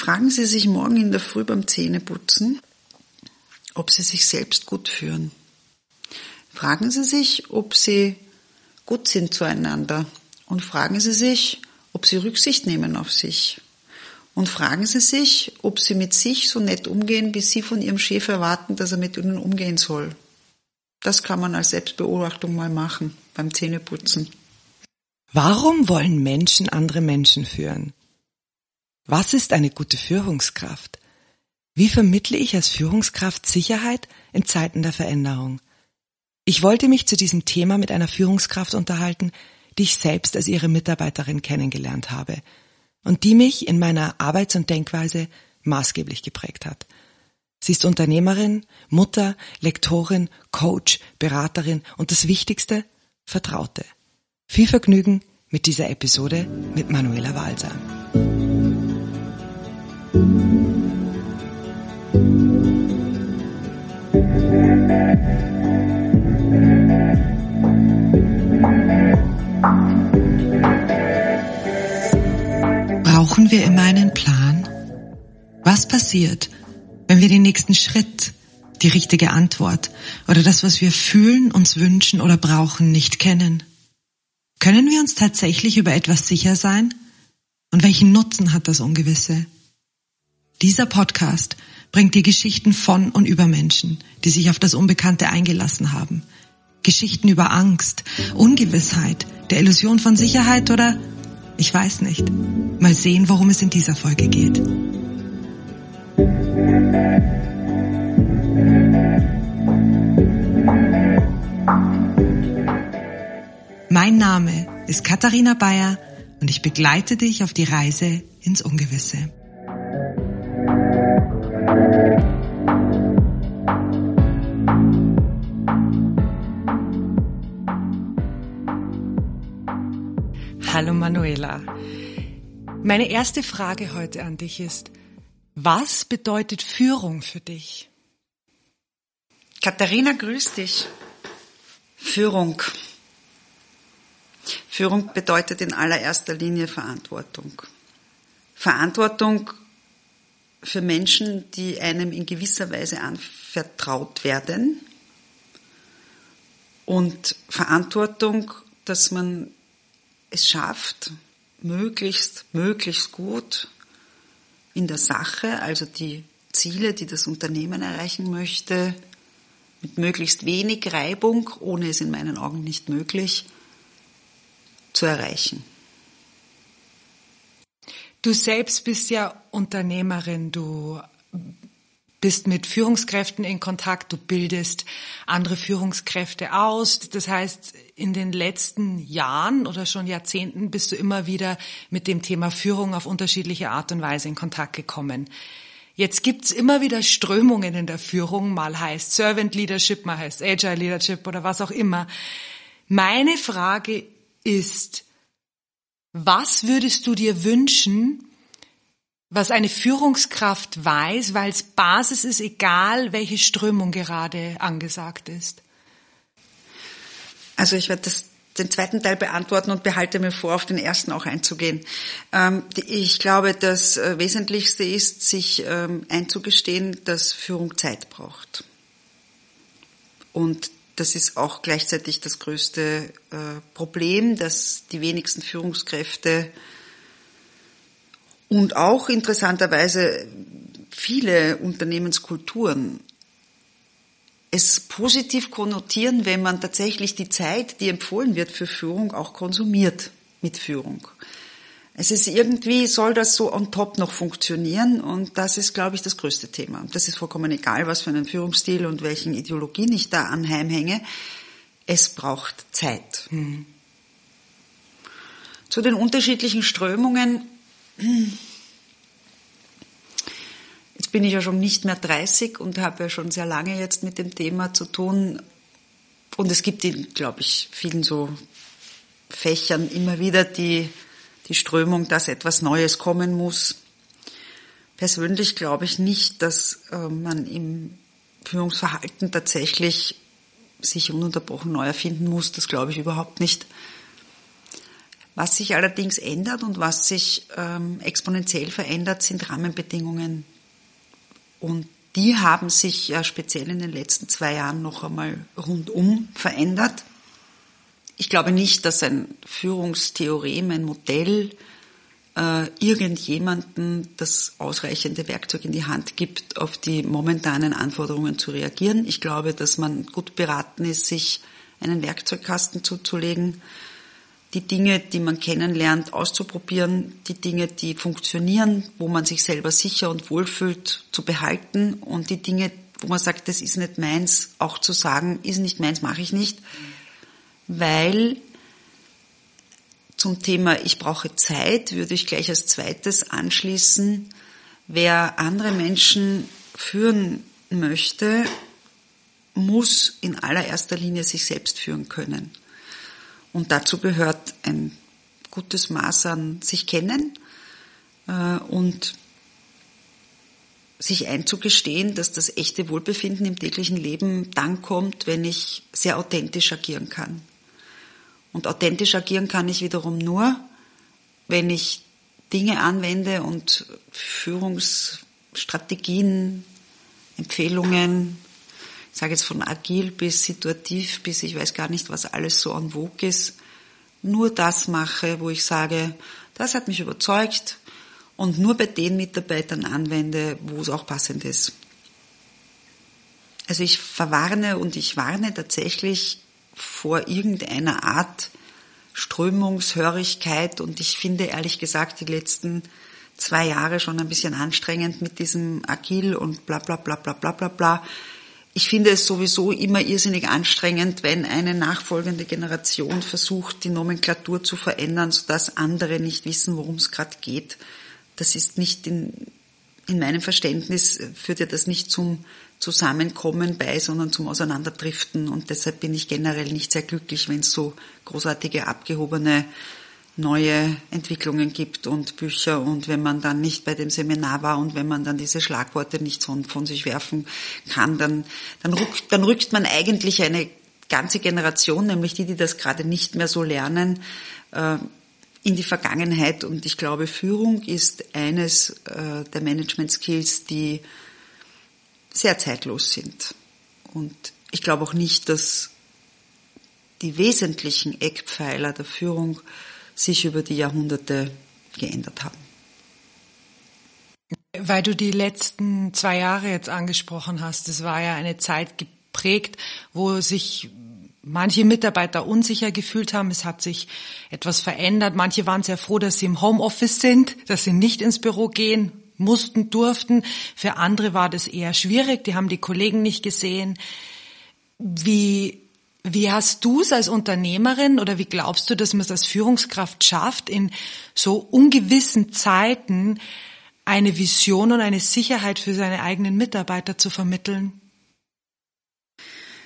Fragen Sie sich morgen in der Früh beim Zähneputzen, ob Sie sich selbst gut führen. Fragen Sie sich, ob Sie gut sind zueinander und fragen Sie sich, ob Sie Rücksicht nehmen auf sich. Und fragen Sie sich, ob Sie mit sich so nett umgehen, wie Sie von Ihrem Chef erwarten, dass er mit Ihnen umgehen soll. Das kann man als Selbstbeobachtung mal machen beim Zähneputzen. Warum wollen Menschen andere Menschen führen? Was ist eine gute Führungskraft? Wie vermittle ich als Führungskraft Sicherheit in Zeiten der Veränderung? Ich wollte mich zu diesem Thema mit einer Führungskraft unterhalten, die ich selbst als ihre Mitarbeiterin kennengelernt habe und die mich in meiner Arbeits- und Denkweise maßgeblich geprägt hat. Sie ist Unternehmerin, Mutter, Lektorin, Coach, Beraterin und das Wichtigste, Vertraute. Viel Vergnügen mit dieser Episode mit Manuela Walser. Brauchen wir immer einen Plan? Was passiert, wenn wir den nächsten Schritt, die richtige Antwort oder das, was wir fühlen, uns wünschen oder brauchen, nicht kennen? Können wir uns tatsächlich über etwas sicher sein? Und welchen Nutzen hat das Ungewisse? Dieser Podcast bringt die Geschichten von und über Menschen, die sich auf das Unbekannte eingelassen haben. Geschichten über Angst, Ungewissheit, der Illusion von Sicherheit oder ich weiß nicht. Mal sehen, worum es in dieser Folge geht. Mein Name ist Katharina Bayer und ich begleite dich auf die Reise ins Ungewisse. Hallo Manuela. Meine erste Frage heute an dich ist, was bedeutet Führung für dich? Katharina, grüß dich. Führung. Führung bedeutet in allererster Linie Verantwortung. Verantwortung für Menschen, die einem in gewisser Weise anvertraut werden und Verantwortung, dass man es schafft, möglichst, möglichst gut in der Sache, also die Ziele, die das Unternehmen erreichen möchte, mit möglichst wenig Reibung, ohne es in meinen Augen nicht möglich, zu erreichen. Du selbst bist ja Unternehmerin, du bist mit Führungskräften in Kontakt, du bildest andere Führungskräfte aus. Das heißt, in den letzten Jahren oder schon Jahrzehnten bist du immer wieder mit dem Thema Führung auf unterschiedliche Art und Weise in Kontakt gekommen. Jetzt gibt's immer wieder Strömungen in der Führung, mal heißt Servant Leadership, mal heißt Agile Leadership oder was auch immer. Meine Frage ist, was würdest du dir wünschen, was eine Führungskraft weiß, weil es Basis ist, egal welche Strömung gerade angesagt ist? Also ich werde das, den zweiten Teil beantworten und behalte mir vor, auf den ersten auch einzugehen. Ähm, ich glaube, das äh, Wesentlichste ist, sich ähm, einzugestehen, dass Führung Zeit braucht. Und das ist auch gleichzeitig das größte äh, Problem, dass die wenigsten Führungskräfte und auch interessanterweise viele Unternehmenskulturen es positiv konnotieren, wenn man tatsächlich die Zeit, die empfohlen wird für Führung, auch konsumiert mit Führung. Es ist irgendwie, soll das so on top noch funktionieren und das ist, glaube ich, das größte Thema. Das ist vollkommen egal, was für einen Führungsstil und welchen Ideologien ich da anheimhänge. Es braucht Zeit. Hm. Zu den unterschiedlichen Strömungen Jetzt bin ich ja schon nicht mehr 30 und habe ja schon sehr lange jetzt mit dem Thema zu tun. Und es gibt in, glaube ich, vielen so Fächern immer wieder die, die Strömung, dass etwas Neues kommen muss. Persönlich glaube ich nicht, dass äh, man im Führungsverhalten tatsächlich sich ununterbrochen neu erfinden muss. Das glaube ich überhaupt nicht. Was sich allerdings ändert und was sich ähm, exponentiell verändert, sind Rahmenbedingungen. Und die haben sich ja speziell in den letzten zwei Jahren noch einmal rundum verändert. Ich glaube nicht, dass ein Führungstheorem, ein Modell äh, irgendjemanden das ausreichende Werkzeug in die Hand gibt, auf die momentanen Anforderungen zu reagieren. Ich glaube, dass man gut beraten ist, sich einen Werkzeugkasten zuzulegen, die Dinge, die man kennenlernt, auszuprobieren, die Dinge, die funktionieren, wo man sich selber sicher und wohlfühlt, zu behalten und die Dinge, wo man sagt, das ist nicht meins, auch zu sagen, ist nicht meins, mache ich nicht, weil zum Thema ich brauche Zeit würde ich gleich als zweites anschließen, wer andere Menschen führen möchte, muss in allererster Linie sich selbst führen können. Und dazu gehört ein gutes Maß an sich kennen äh, und sich einzugestehen, dass das echte Wohlbefinden im täglichen Leben dann kommt, wenn ich sehr authentisch agieren kann. Und authentisch agieren kann ich wiederum nur, wenn ich Dinge anwende und Führungsstrategien, Empfehlungen, sage jetzt von agil bis situativ bis ich weiß gar nicht, was alles so en vogue ist, nur das mache, wo ich sage, das hat mich überzeugt und nur bei den Mitarbeitern anwende, wo es auch passend ist. Also ich verwarne und ich warne tatsächlich vor irgendeiner Art Strömungshörigkeit und ich finde ehrlich gesagt die letzten zwei Jahre schon ein bisschen anstrengend mit diesem Agil und bla bla bla bla bla bla bla. Ich finde es sowieso immer irrsinnig anstrengend, wenn eine nachfolgende Generation versucht, die Nomenklatur zu verändern, sodass andere nicht wissen, worum es gerade geht. Das ist nicht in, in meinem Verständnis, führt ja das nicht zum Zusammenkommen bei, sondern zum Auseinanderdriften. Und deshalb bin ich generell nicht sehr glücklich, wenn es so großartige, abgehobene neue Entwicklungen gibt und Bücher und wenn man dann nicht bei dem Seminar war und wenn man dann diese Schlagworte nicht von, von sich werfen kann, dann, dann, rückt, dann rückt man eigentlich eine ganze Generation, nämlich die, die das gerade nicht mehr so lernen, äh, in die Vergangenheit. Und ich glaube, Führung ist eines äh, der Management-Skills, die sehr zeitlos sind. Und ich glaube auch nicht, dass die wesentlichen Eckpfeiler der Führung sich über die Jahrhunderte geändert haben. Weil du die letzten zwei Jahre jetzt angesprochen hast, das war ja eine Zeit geprägt, wo sich manche Mitarbeiter unsicher gefühlt haben. Es hat sich etwas verändert. Manche waren sehr froh, dass sie im Homeoffice sind, dass sie nicht ins Büro gehen mussten, durften. Für andere war das eher schwierig. Die haben die Kollegen nicht gesehen. Wie wie hast du es als Unternehmerin oder wie glaubst du, dass man es als Führungskraft schafft, in so ungewissen Zeiten eine Vision und eine Sicherheit für seine eigenen Mitarbeiter zu vermitteln?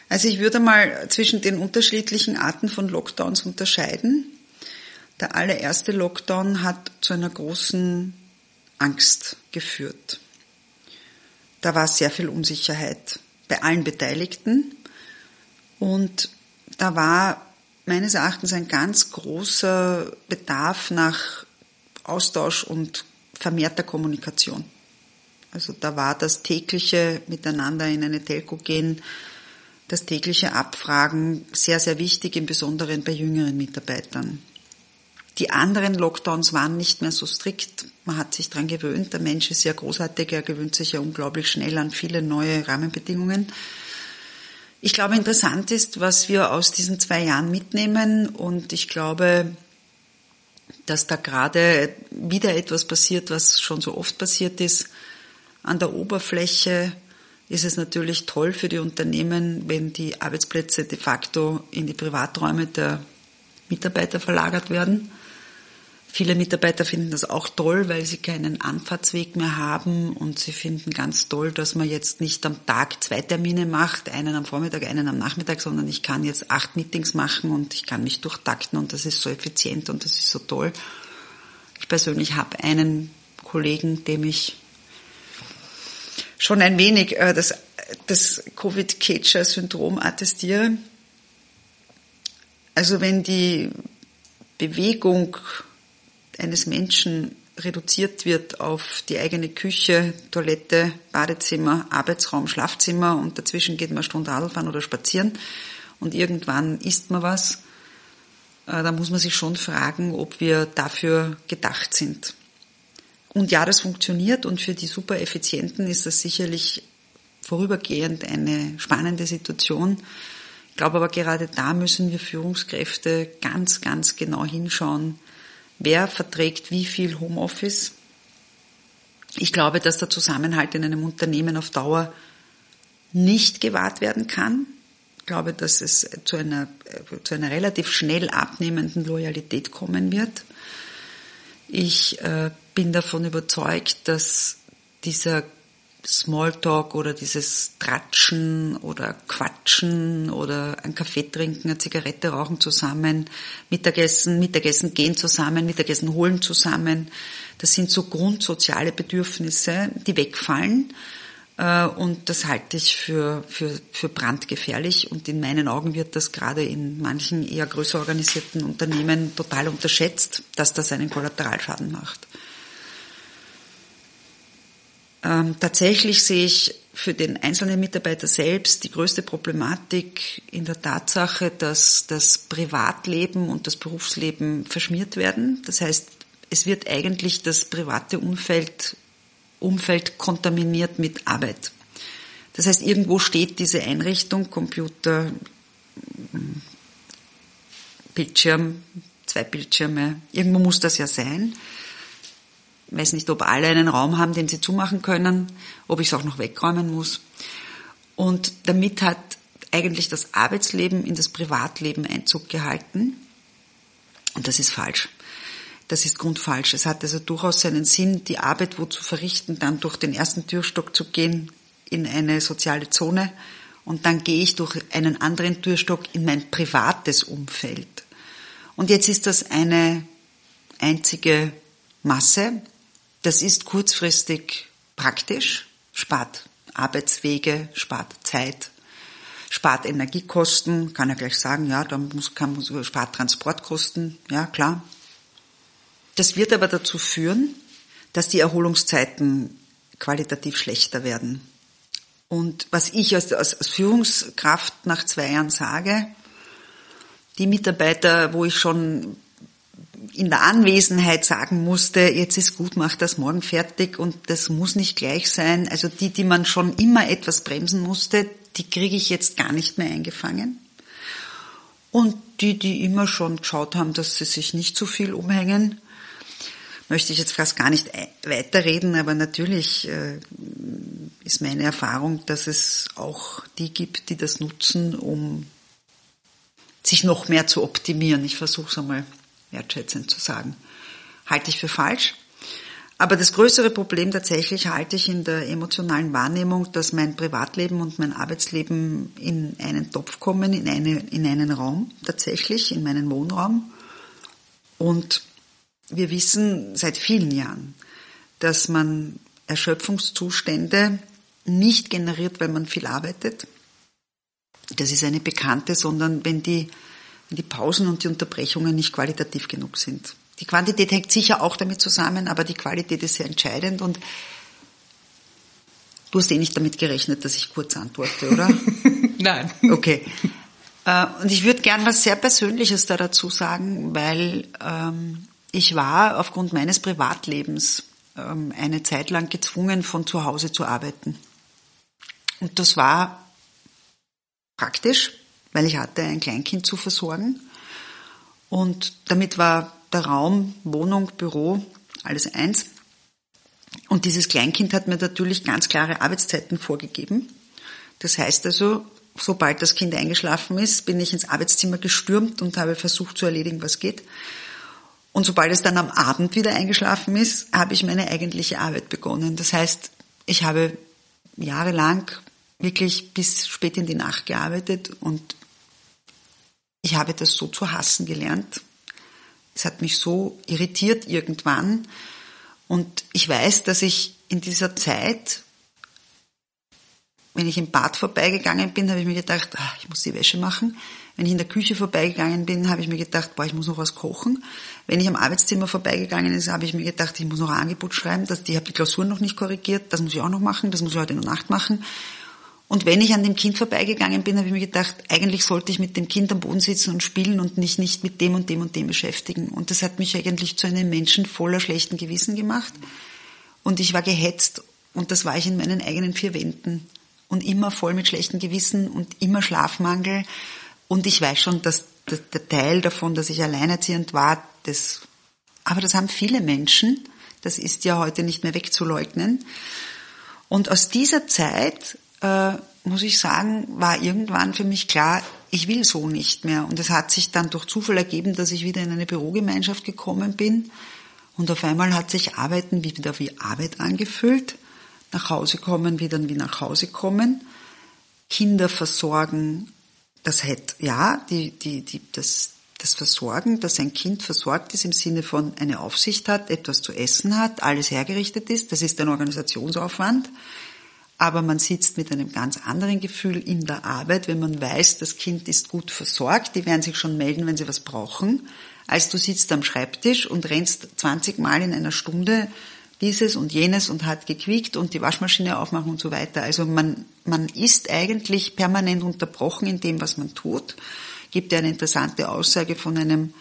Also ich würde mal zwischen den unterschiedlichen Arten von Lockdowns unterscheiden. Der allererste Lockdown hat zu einer großen Angst geführt. Da war sehr viel Unsicherheit bei allen Beteiligten. Und da war meines Erachtens ein ganz großer Bedarf nach Austausch und vermehrter Kommunikation. Also da war das tägliche Miteinander in eine Telco gehen, das tägliche Abfragen sehr, sehr wichtig, im Besonderen bei jüngeren Mitarbeitern. Die anderen Lockdowns waren nicht mehr so strikt. Man hat sich dran gewöhnt. Der Mensch ist ja großartig. Er gewöhnt sich ja unglaublich schnell an viele neue Rahmenbedingungen. Ich glaube, interessant ist, was wir aus diesen zwei Jahren mitnehmen und ich glaube, dass da gerade wieder etwas passiert, was schon so oft passiert ist. An der Oberfläche ist es natürlich toll für die Unternehmen, wenn die Arbeitsplätze de facto in die Privaträume der Mitarbeiter verlagert werden. Viele Mitarbeiter finden das auch toll, weil sie keinen Anfahrtsweg mehr haben und sie finden ganz toll, dass man jetzt nicht am Tag zwei Termine macht, einen am Vormittag, einen am Nachmittag, sondern ich kann jetzt acht Meetings machen und ich kann mich durchtakten und das ist so effizient und das ist so toll. Ich persönlich habe einen Kollegen, dem ich schon ein wenig äh, das, das Covid-Catcher-Syndrom attestiere. Also wenn die Bewegung eines Menschen reduziert wird auf die eigene Küche, Toilette, Badezimmer, Arbeitsraum, Schlafzimmer und dazwischen geht man eine Stunde Radl fahren oder spazieren und irgendwann isst man was, äh, da muss man sich schon fragen, ob wir dafür gedacht sind. Und ja, das funktioniert und für die super Effizienten ist das sicherlich vorübergehend eine spannende Situation. Ich glaube aber gerade da müssen wir Führungskräfte ganz, ganz genau hinschauen, wer verträgt wie viel Homeoffice. Ich glaube, dass der Zusammenhalt in einem Unternehmen auf Dauer nicht gewahrt werden kann. Ich glaube, dass es zu einer, zu einer relativ schnell abnehmenden Loyalität kommen wird. Ich äh, bin davon überzeugt, dass dieser Smalltalk oder dieses Tratschen oder Quatschen oder ein Kaffee trinken, eine Zigarette rauchen zusammen, Mittagessen, Mittagessen gehen zusammen, Mittagessen holen zusammen. Das sind so grundsoziale Bedürfnisse, die wegfallen. Äh, und das halte ich für, für, für brandgefährlich. Und in meinen Augen wird das gerade in manchen eher größer organisierten Unternehmen total unterschätzt, dass das einen Kollateralschaden macht. Ähm, tatsächlich sehe ich für den einzelnen Mitarbeiter selbst die größte Problematik in der Tatsache, dass das Privatleben und das Berufsleben verschmiert werden. Das heißt, es wird eigentlich das private Umfeld, Umfeld kontaminiert mit Arbeit. Das heißt, irgendwo steht diese Einrichtung, Computer, Bildschirm, zwei Bildschirme, irgendwo muss das ja sein weiß nicht, ob alle einen Raum haben, den sie zumachen können, ob ich es auch noch wegräumen muss. Und damit hat eigentlich das Arbeitsleben in das Privatleben Einzug gehalten. Und das ist falsch. Das ist grundfalsch. Es hat also durchaus seinen Sinn, die Arbeit wo zu verrichten, dann durch den ersten Türstock zu gehen in eine soziale Zone und dann gehe ich durch einen anderen Türstock in mein privates Umfeld. Und jetzt ist das eine einzige Masse, das ist kurzfristig praktisch, spart Arbeitswege, spart Zeit, spart Energiekosten, kann er gleich sagen, ja, da muss, kann, spart Transportkosten, ja, klar. Das wird aber dazu führen, dass die Erholungszeiten qualitativ schlechter werden. Und was ich als, als Führungskraft nach zwei Jahren sage, die Mitarbeiter, wo ich schon in der Anwesenheit sagen musste, jetzt ist gut, mach das morgen fertig und das muss nicht gleich sein. Also die, die man schon immer etwas bremsen musste, die kriege ich jetzt gar nicht mehr eingefangen. Und die, die immer schon geschaut haben, dass sie sich nicht zu viel umhängen, möchte ich jetzt fast gar nicht weiterreden, aber natürlich äh, ist meine Erfahrung, dass es auch die gibt, die das nutzen, um sich noch mehr zu optimieren. Ich versuche es einmal wertschätzend zu sagen. Halte ich für falsch. Aber das größere Problem tatsächlich halte ich in der emotionalen Wahrnehmung, dass mein Privatleben und mein Arbeitsleben in einen Topf kommen, in, eine, in einen Raum tatsächlich, in meinen Wohnraum. Und wir wissen seit vielen Jahren, dass man Erschöpfungszustände nicht generiert, weil man viel arbeitet. Das ist eine bekannte, sondern wenn die wenn die Pausen und die Unterbrechungen nicht qualitativ genug sind. Die Quantität hängt sicher auch damit zusammen, aber die Qualität ist sehr entscheidend und du hast eh nicht damit gerechnet, dass ich kurz antworte, oder? Nein. Okay. Äh, und ich würde gern was sehr Persönliches da dazu sagen, weil ähm, ich war aufgrund meines Privatlebens ähm, eine Zeit lang gezwungen, von zu Hause zu arbeiten. Und das war praktisch, weil ich hatte ein Kleinkind zu versorgen. Und damit war der Raum, Wohnung, Büro, alles eins. Und dieses Kleinkind hat mir natürlich ganz klare Arbeitszeiten vorgegeben. Das heißt also, sobald das Kind eingeschlafen ist, bin ich ins Arbeitszimmer gestürmt und habe versucht zu erledigen, was geht. Und sobald es dann am Abend wieder eingeschlafen ist, habe ich meine eigentliche Arbeit begonnen. Das heißt, ich habe jahrelang wirklich bis spät in die Nacht gearbeitet und ich habe das so zu hassen gelernt. Es hat mich so irritiert irgendwann. Und ich weiß, dass ich in dieser Zeit, wenn ich im Bad vorbeigegangen bin, habe ich mir gedacht, ach, ich muss die Wäsche machen. Wenn ich in der Küche vorbeigegangen bin, habe ich mir gedacht, boah, ich muss noch was kochen. Wenn ich am Arbeitszimmer vorbeigegangen bin, habe ich mir gedacht, ich muss noch ein Angebot schreiben, dass die habe die Klausuren noch nicht korrigiert, das muss ich auch noch machen, das muss ich heute in der Nacht machen. Und wenn ich an dem Kind vorbeigegangen bin, habe ich mir gedacht, eigentlich sollte ich mit dem Kind am Boden sitzen und spielen und mich nicht mit dem und dem und dem beschäftigen. Und das hat mich eigentlich zu einem Menschen voller schlechten Gewissen gemacht. Und ich war gehetzt und das war ich in meinen eigenen vier Wänden. Und immer voll mit schlechtem Gewissen und immer Schlafmangel. Und ich weiß schon, dass der Teil davon, dass ich alleinerziehend war, das, aber das haben viele Menschen. Das ist ja heute nicht mehr wegzuleugnen. Und aus dieser Zeit äh, muss ich sagen, war irgendwann für mich klar, ich will so nicht mehr. Und es hat sich dann durch Zufall ergeben, dass ich wieder in eine Bürogemeinschaft gekommen bin. Und auf einmal hat sich Arbeiten wieder wie Arbeit angefühlt. Nach Hause kommen, wieder wie nach Hause kommen. Kinder versorgen, das hätte, ja, die, die, die, das, das Versorgen, dass ein Kind versorgt ist im Sinne von eine Aufsicht hat, etwas zu essen hat, alles hergerichtet ist, das ist ein Organisationsaufwand aber man sitzt mit einem ganz anderen Gefühl in der Arbeit, wenn man weiß, das Kind ist gut versorgt, die werden sich schon melden, wenn sie was brauchen, als du sitzt am Schreibtisch und rennst 20 Mal in einer Stunde dieses und jenes und hat gequiekt und die Waschmaschine aufmachen und so weiter. Also man, man ist eigentlich permanent unterbrochen in dem, was man tut. Gibt ja eine interessante Aussage von einem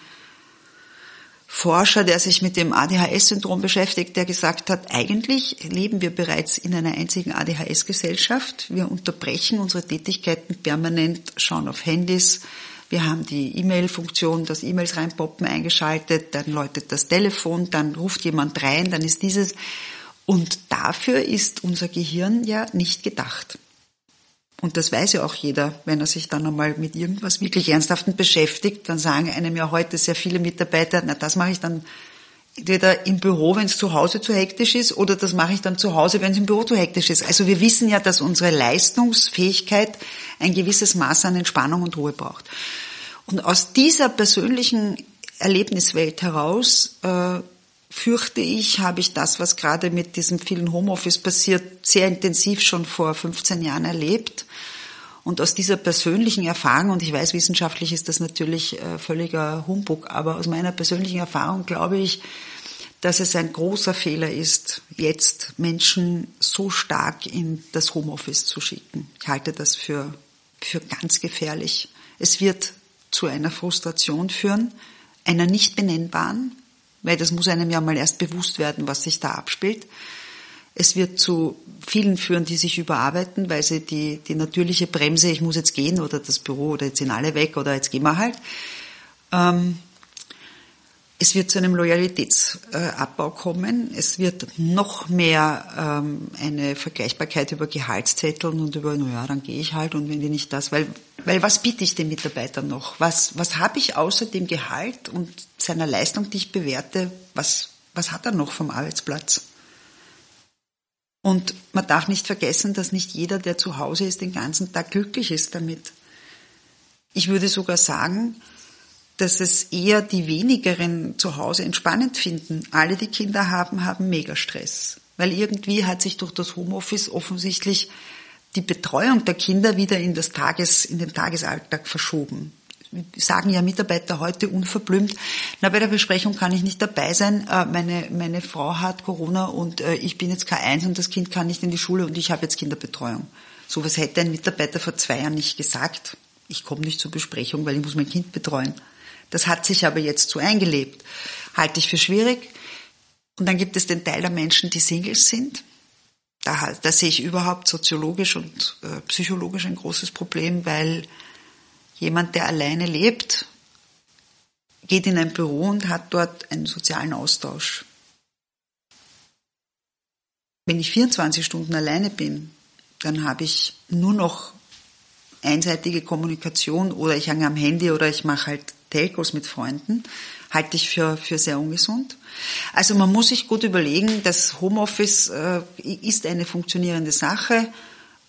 Forscher, der sich mit dem ADHS-Syndrom beschäftigt, der gesagt hat, eigentlich leben wir bereits in einer einzigen ADHS-Gesellschaft. Wir unterbrechen unsere Tätigkeiten permanent, schauen auf Handys. Wir haben die E-Mail-Funktion, dass E-Mails reinpoppen, eingeschaltet, dann läutet das Telefon, dann ruft jemand rein, dann ist dieses. Und dafür ist unser Gehirn ja nicht gedacht. Und das weiß ja auch jeder, wenn er sich dann einmal mit irgendwas wirklich Ernsthaften beschäftigt, dann sagen einem ja heute sehr viele Mitarbeiter, na das mache ich dann entweder im Büro, wenn es zu Hause zu hektisch ist, oder das mache ich dann zu Hause, wenn es im Büro zu hektisch ist. Also wir wissen ja, dass unsere Leistungsfähigkeit ein gewisses Maß an Entspannung und Ruhe braucht. Und aus dieser persönlichen Erlebniswelt heraus äh, fürchte ich, habe ich das, was gerade mit diesem vielen Homeoffice passiert, sehr intensiv schon vor 15 Jahren erlebt. Und aus dieser persönlichen Erfahrung, und ich weiß, wissenschaftlich ist das natürlich äh, völliger Humbug, aber aus meiner persönlichen Erfahrung glaube ich, dass es ein großer Fehler ist, jetzt Menschen so stark in das Homeoffice zu schicken. Ich halte das für, für ganz gefährlich. Es wird zu einer Frustration führen, einer nicht benennbaren, weil das muss einem ja mal erst bewusst werden, was sich da abspielt. Es wird zu vielen führen, die sich überarbeiten, weil sie die, die natürliche Bremse, ich muss jetzt gehen oder das Büro oder jetzt sind alle weg oder jetzt gehen wir halt. Ähm, es wird zu einem Loyalitätsabbau kommen. Es wird noch mehr ähm, eine Vergleichbarkeit über Gehaltszetteln und über, naja, dann gehe ich halt und wenn die nicht das, weil, weil was biete ich den Mitarbeitern noch? Was, was habe ich außer dem Gehalt und seiner Leistung, die ich bewerte, was, was hat er noch vom Arbeitsplatz? Und man darf nicht vergessen, dass nicht jeder, der zu Hause ist, den ganzen Tag glücklich ist damit. Ich würde sogar sagen, dass es eher die wenigeren zu Hause entspannend finden. Alle, die Kinder haben, haben Megastress. Weil irgendwie hat sich durch das Homeoffice offensichtlich die Betreuung der Kinder wieder in, das Tages, in den Tagesalltag verschoben. Sagen ja Mitarbeiter heute unverblümt, na, bei der Besprechung kann ich nicht dabei sein, äh, meine, meine Frau hat Corona und äh, ich bin jetzt K1 und das Kind kann nicht in die Schule und ich habe jetzt Kinderbetreuung. So was hätte ein Mitarbeiter vor zwei Jahren nicht gesagt. Ich komme nicht zur Besprechung, weil ich muss mein Kind betreuen. Das hat sich aber jetzt so eingelebt. Halte ich für schwierig. Und dann gibt es den Teil der Menschen, die Singles sind. Da, da sehe ich überhaupt soziologisch und äh, psychologisch ein großes Problem, weil jemand, der alleine lebt, geht in ein Büro und hat dort einen sozialen Austausch. Wenn ich 24 Stunden alleine bin, dann habe ich nur noch einseitige Kommunikation oder ich hänge am Handy oder ich mache halt Telcos mit Freunden, halte ich für, für sehr ungesund. Also man muss sich gut überlegen, das Homeoffice äh, ist eine funktionierende Sache,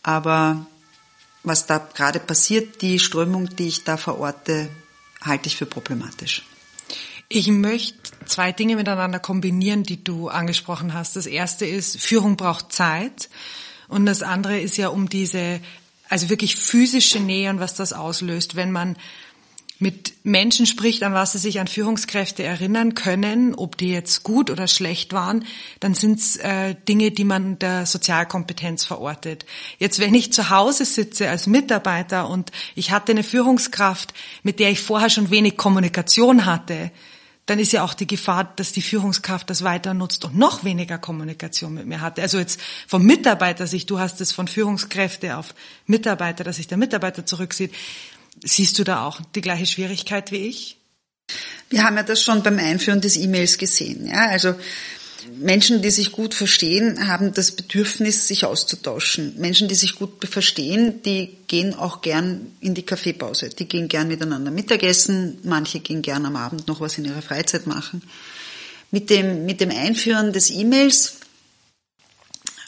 aber was da gerade passiert, die Strömung, die ich da verorte, halte ich für problematisch. Ich möchte zwei Dinge miteinander kombinieren, die du angesprochen hast. Das erste ist, Führung braucht Zeit. Und das andere ist ja um diese, also wirklich physische Nähe und was das auslöst, wenn man mit Menschen spricht, an was sie sich an Führungskräfte erinnern können, ob die jetzt gut oder schlecht waren, dann sind es äh, Dinge, die man der Sozialkompetenz verortet. Jetzt, wenn ich zu Hause sitze als Mitarbeiter und ich hatte eine Führungskraft, mit der ich vorher schon wenig Kommunikation hatte, dann ist ja auch die Gefahr, dass die Führungskraft das weiter nutzt und noch weniger Kommunikation mit mir hatte. Also jetzt vom Mitarbeiter sich, du hast es von Führungskräfte auf Mitarbeiter, dass sich der Mitarbeiter zurücksieht. Siehst du da auch die gleiche Schwierigkeit wie ich? Wir haben ja das schon beim Einführen des E-Mails gesehen. Ja, also Menschen, die sich gut verstehen, haben das Bedürfnis, sich auszutauschen. Menschen, die sich gut verstehen, die gehen auch gern in die Kaffeepause. Die gehen gern miteinander Mittagessen. Manche gehen gern am Abend noch was in ihrer Freizeit machen. Mit dem, mit dem Einführen des E-Mails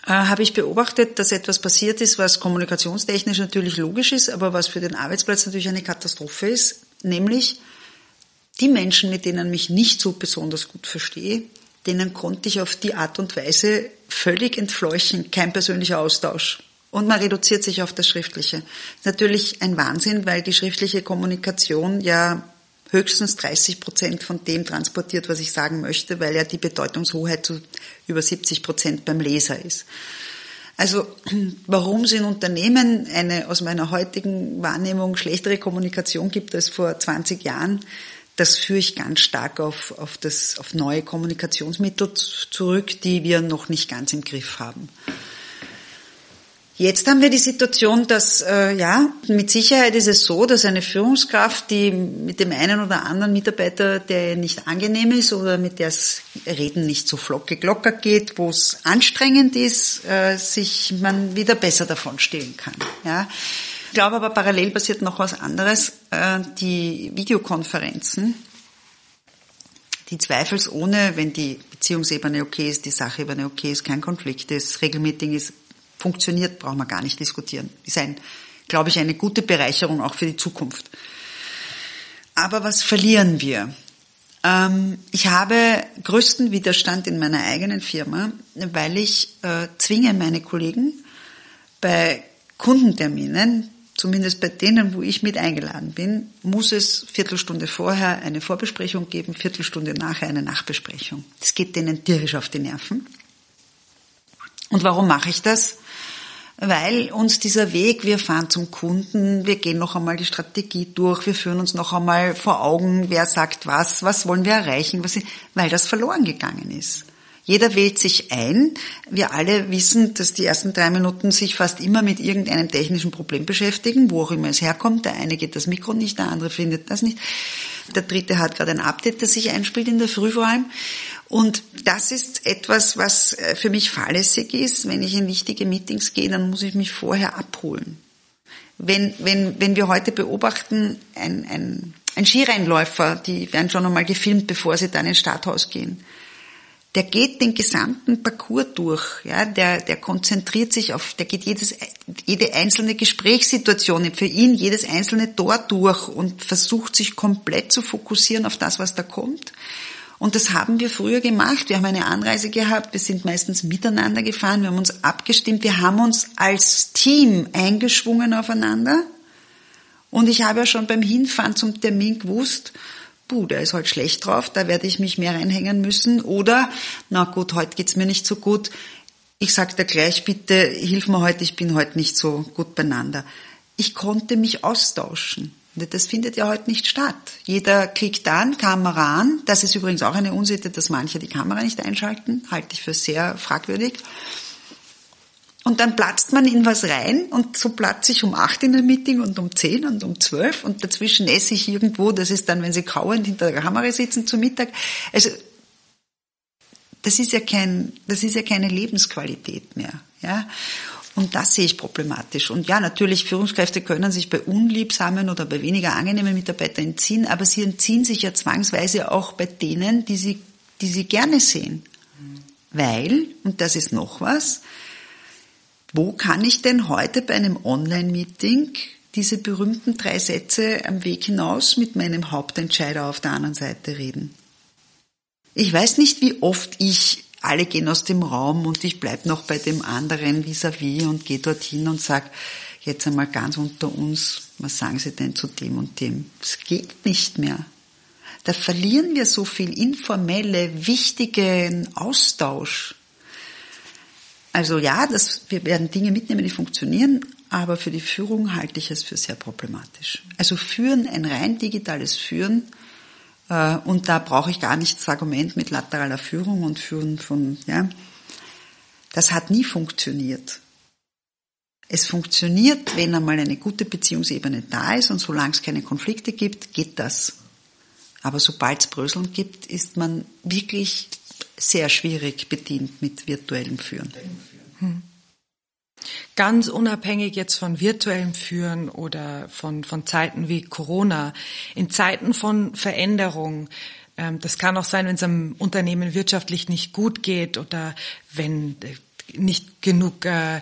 äh, habe ich beobachtet, dass etwas passiert ist, was kommunikationstechnisch natürlich logisch ist, aber was für den Arbeitsplatz natürlich eine Katastrophe ist, nämlich die Menschen, mit denen ich mich nicht so besonders gut verstehe, denen konnte ich auf die Art und Weise völlig entfleuchen, kein persönlicher Austausch. Und man reduziert sich auf das Schriftliche. Natürlich ein Wahnsinn, weil die schriftliche Kommunikation ja höchstens 30 Prozent von dem transportiert, was ich sagen möchte, weil ja die Bedeutungshoheit zu über 70 Prozent beim Leser ist. Also warum es in Unternehmen eine aus meiner heutigen Wahrnehmung schlechtere Kommunikation gibt als vor 20 Jahren, das führe ich ganz stark auf, auf, das, auf neue Kommunikationsmittel zurück, die wir noch nicht ganz im Griff haben. Jetzt haben wir die Situation, dass äh, ja mit Sicherheit ist es so, dass eine Führungskraft, die mit dem einen oder anderen Mitarbeiter, der nicht angenehm ist oder mit der das Reden nicht so flockig locker geht, wo es anstrengend ist, äh, sich man wieder besser davon stehlen kann. Ja. Ich glaube aber parallel passiert noch was anderes. Äh, die Videokonferenzen, die zweifelsohne, wenn die Beziehungsebene okay ist, die Sachebene okay ist, kein Konflikt ist, Regelmeeting ist funktioniert, brauchen wir gar nicht diskutieren. Ist ein, glaube ich, eine gute Bereicherung auch für die Zukunft. Aber was verlieren wir? Ähm, ich habe größten Widerstand in meiner eigenen Firma, weil ich äh, zwinge meine Kollegen bei Kundenterminen, zumindest bei denen, wo ich mit eingeladen bin, muss es Viertelstunde vorher eine Vorbesprechung geben, Viertelstunde nachher eine Nachbesprechung. Das geht denen tierisch auf die Nerven. Und warum mache ich das? Weil uns dieser Weg, wir fahren zum Kunden, wir gehen noch einmal die Strategie durch, wir führen uns noch einmal vor Augen, wer sagt was, was wollen wir erreichen, was, weil das verloren gegangen ist. Jeder wählt sich ein. Wir alle wissen, dass die ersten drei Minuten sich fast immer mit irgendeinem technischen Problem beschäftigen, wo auch immer es herkommt. Der eine geht das Mikro nicht, der andere findet das nicht. Der dritte hat gerade ein Update, das sich einspielt in der Früh vor allem. Und das ist etwas, was äh, für mich fahrlässig ist. Wenn ich in wichtige Meetings gehe, dann muss ich mich vorher abholen. Wenn, wenn, wenn wir heute beobachten, ein, ein, ein Skirennläufer, die werden schon einmal gefilmt, bevor sie dann ins Starthaus gehen. Der geht den gesamten Parcours durch, ja, der, der konzentriert sich auf, der geht jedes, jede einzelne Gesprächssituation, für ihn jedes einzelne Tor durch und versucht sich komplett zu fokussieren auf das, was da kommt. Und das haben wir früher gemacht. Wir haben eine Anreise gehabt, wir sind meistens miteinander gefahren, wir haben uns abgestimmt, wir haben uns als Team eingeschwungen aufeinander. Und ich habe ja schon beim Hinfahren zum Termin gewusst, puh, der ist halt schlecht drauf, da werde ich mich mehr reinhängen müssen. Oder, na gut, heute geht's mir nicht so gut. Ich sag dir gleich, bitte, hilf mir heute, ich bin heute nicht so gut beieinander. Ich konnte mich austauschen. Das findet ja heute nicht statt. Jeder klickt an, Kamera an. Das ist übrigens auch eine Unsitte, dass manche die Kamera nicht einschalten. Halte ich für sehr fragwürdig. Und dann platzt man in was rein und so platze ich um acht in der Meeting und um zehn und um zwölf und dazwischen esse ich irgendwo, das ist dann, wenn sie kauend hinter der Kamera sitzen zum Mittag. Also, das ist ja kein, das ist ja keine Lebensqualität mehr, ja. Und das sehe ich problematisch. Und ja, natürlich, Führungskräfte können sich bei unliebsamen oder bei weniger angenehmen Mitarbeitern entziehen, aber sie entziehen sich ja zwangsweise auch bei denen, die sie, die sie gerne sehen. Weil, und das ist noch was, wo kann ich denn heute bei einem Online-Meeting diese berühmten drei Sätze am Weg hinaus mit meinem Hauptentscheider auf der anderen Seite reden? Ich weiß nicht, wie oft ich alle gehen aus dem Raum und ich bleib noch bei dem anderen vis-à-vis -vis und gehe dorthin und sag, jetzt einmal ganz unter uns, was sagen Sie denn zu dem und dem? Es geht nicht mehr. Da verlieren wir so viel informelle, wichtigen Austausch. Also ja, das, wir werden Dinge mitnehmen, die funktionieren, aber für die Führung halte ich es für sehr problematisch. Also Führen, ein rein digitales Führen, und da brauche ich gar nicht das Argument mit lateraler Führung und Führen von, ja, das hat nie funktioniert. Es funktioniert, wenn einmal eine gute Beziehungsebene da ist und solange es keine Konflikte gibt, geht das. Aber sobald es Bröseln gibt, ist man wirklich sehr schwierig bedient mit virtuellem Führen. Hm. Ganz unabhängig jetzt von virtuellem Führen oder von, von Zeiten wie Corona, in Zeiten von Veränderung, ähm, das kann auch sein, wenn es einem Unternehmen wirtschaftlich nicht gut geht oder wenn äh, nicht genug äh, äh,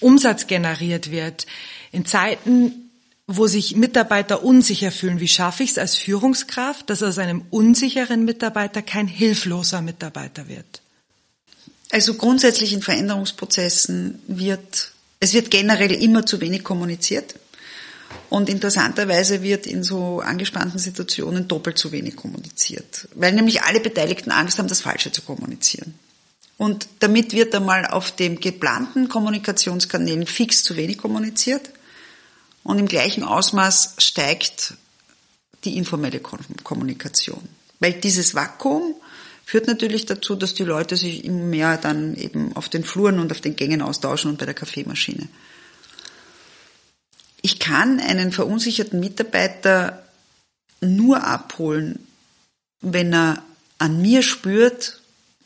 Umsatz generiert wird. In Zeiten, wo sich Mitarbeiter unsicher fühlen, wie schaffe ich es als Führungskraft, dass aus einem unsicheren Mitarbeiter kein hilfloser Mitarbeiter wird? Also grundsätzlich in Veränderungsprozessen wird, es wird generell immer zu wenig kommuniziert. Und interessanterweise wird in so angespannten Situationen doppelt so wenig kommuniziert, weil nämlich alle Beteiligten Angst haben, das Falsche zu kommunizieren. Und damit wird einmal auf dem geplanten Kommunikationskanälen fix zu wenig kommuniziert und im gleichen Ausmaß steigt die informelle Kommunikation. Weil dieses Vakuum führt natürlich dazu, dass die Leute sich immer mehr dann eben auf den Fluren und auf den Gängen austauschen und bei der Kaffeemaschine. Ich kann einen verunsicherten Mitarbeiter nur abholen, wenn er an mir spürt,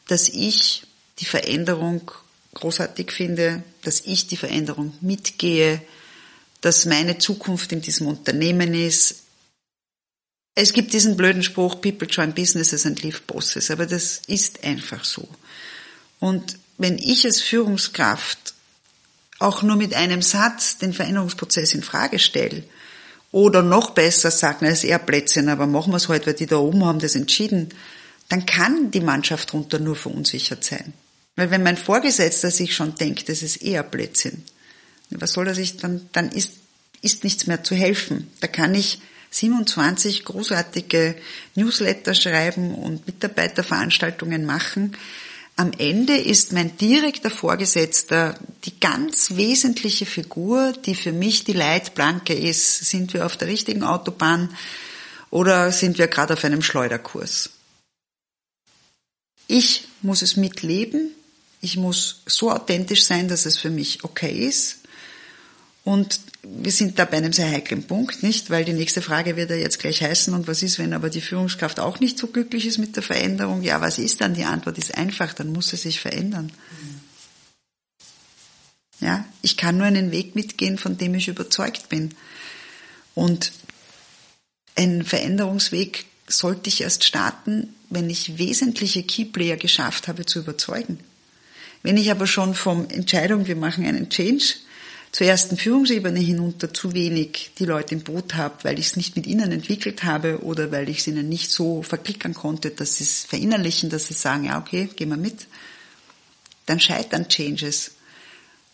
dass ich die Veränderung großartig finde, dass ich die Veränderung mitgehe, dass meine Zukunft in diesem Unternehmen ist, es gibt diesen blöden Spruch, people join businesses and leave bosses, aber das ist einfach so. Und wenn ich als Führungskraft auch nur mit einem Satz den Veränderungsprozess in Frage stelle, oder noch besser sagen, es ist eher Plätzchen, aber machen wir es halt, weil die da oben haben das entschieden, dann kann die Mannschaft runter nur verunsichert sein. Weil wenn mein Vorgesetzter sich schon denkt, das ist eher Plätzchen, was soll er sich dann, dann ist, ist nichts mehr zu helfen. Da kann ich 27 großartige Newsletter schreiben und Mitarbeiterveranstaltungen machen. Am Ende ist mein direkter Vorgesetzter die ganz wesentliche Figur, die für mich die Leitplanke ist. Sind wir auf der richtigen Autobahn oder sind wir gerade auf einem Schleuderkurs? Ich muss es mitleben. Ich muss so authentisch sein, dass es für mich okay ist. Und wir sind da bei einem sehr heiklen Punkt, nicht? Weil die nächste Frage wird ja jetzt gleich heißen, und was ist, wenn aber die Führungskraft auch nicht so glücklich ist mit der Veränderung? Ja, was ist dann? Die Antwort ist einfach, dann muss sie sich verändern. Ja, ich kann nur einen Weg mitgehen, von dem ich überzeugt bin. Und ein Veränderungsweg sollte ich erst starten, wenn ich wesentliche Keyplayer geschafft habe zu überzeugen. Wenn ich aber schon vom Entscheidung, wir machen einen Change, zur ersten Führungsebene hinunter zu wenig die Leute im Boot habe, weil ich es nicht mit ihnen entwickelt habe oder weil ich es ihnen nicht so verklickern konnte, dass sie es verinnerlichen, dass sie sagen, ja okay, gehen wir mit, dann scheitern Changes.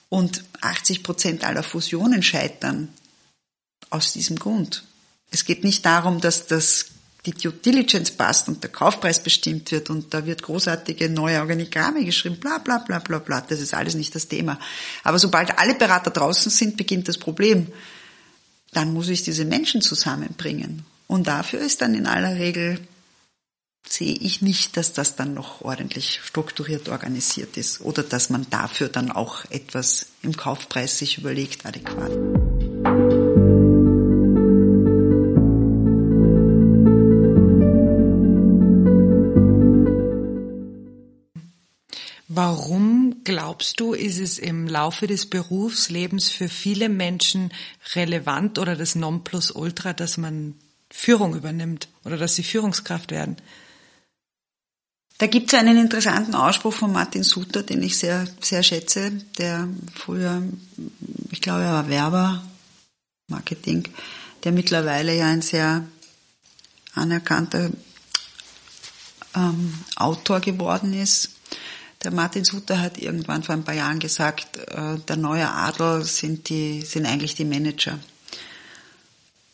Und 80 Prozent aller Fusionen scheitern aus diesem Grund. Es geht nicht darum, dass das die Due Diligence passt und der Kaufpreis bestimmt wird und da wird großartige neue Organigramme geschrieben, bla bla bla bla bla. Das ist alles nicht das Thema. Aber sobald alle Berater draußen sind, beginnt das Problem. Dann muss ich diese Menschen zusammenbringen. Und dafür ist dann in aller Regel, sehe ich nicht, dass das dann noch ordentlich strukturiert organisiert ist oder dass man dafür dann auch etwas im Kaufpreis sich überlegt adäquat. Warum glaubst du, ist es im Laufe des Berufslebens für viele Menschen relevant oder das Nonplusultra, dass man Führung übernimmt oder dass sie Führungskraft werden? Da gibt es einen interessanten Ausspruch von Martin Suter, den ich sehr, sehr schätze, der früher, ich glaube, er war Werber, Marketing, der mittlerweile ja ein sehr anerkannter ähm, Autor geworden ist Der Martin Suter hat irgendwann vor ein paar Jahren gesagt, äh, der neue Adel sind die, sind eigentlich die Manager.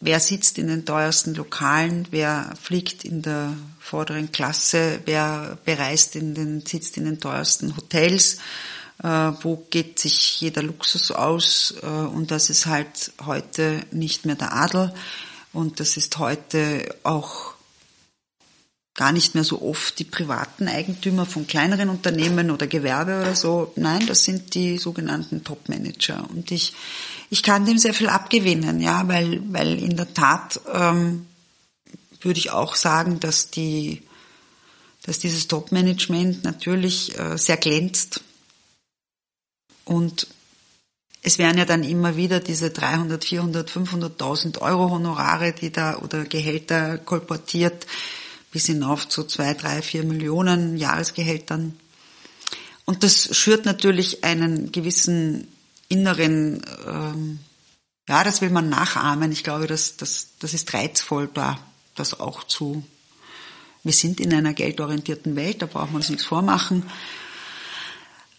Wer sitzt in den teuersten Lokalen, wer fliegt in der vorderen Klasse, wer bereist in den, sitzt in den teuersten Hotels, äh, wo geht sich jeder Luxus aus? Äh, und das ist halt heute nicht mehr der Adel und das ist heute auch gar nicht mehr so oft die privaten Eigentümer von kleineren Unternehmen oder Gewerbe oder so. Nein, das sind die sogenannten Top-Manager. Und ich, ich kann dem sehr viel abgewinnen, ja, weil, weil in der Tat ähm, würde ich auch sagen, dass die, dass dieses Top-Management natürlich äh, sehr glänzt. Und es werden ja dann immer wieder diese 300, 400, 500.000 Euro Honorare, die da oder Gehälter kolportiert, bis hinauf zu zwei, drei, vier Millionen Jahresgehältern. Und das schürt natürlich einen gewissen inneren, ähm, ja, das will man nachahmen. Ich glaube, das, das, das ist reizvoll, da das auch zu. Wir sind in einer geldorientierten Welt, da braucht man uns nichts vormachen.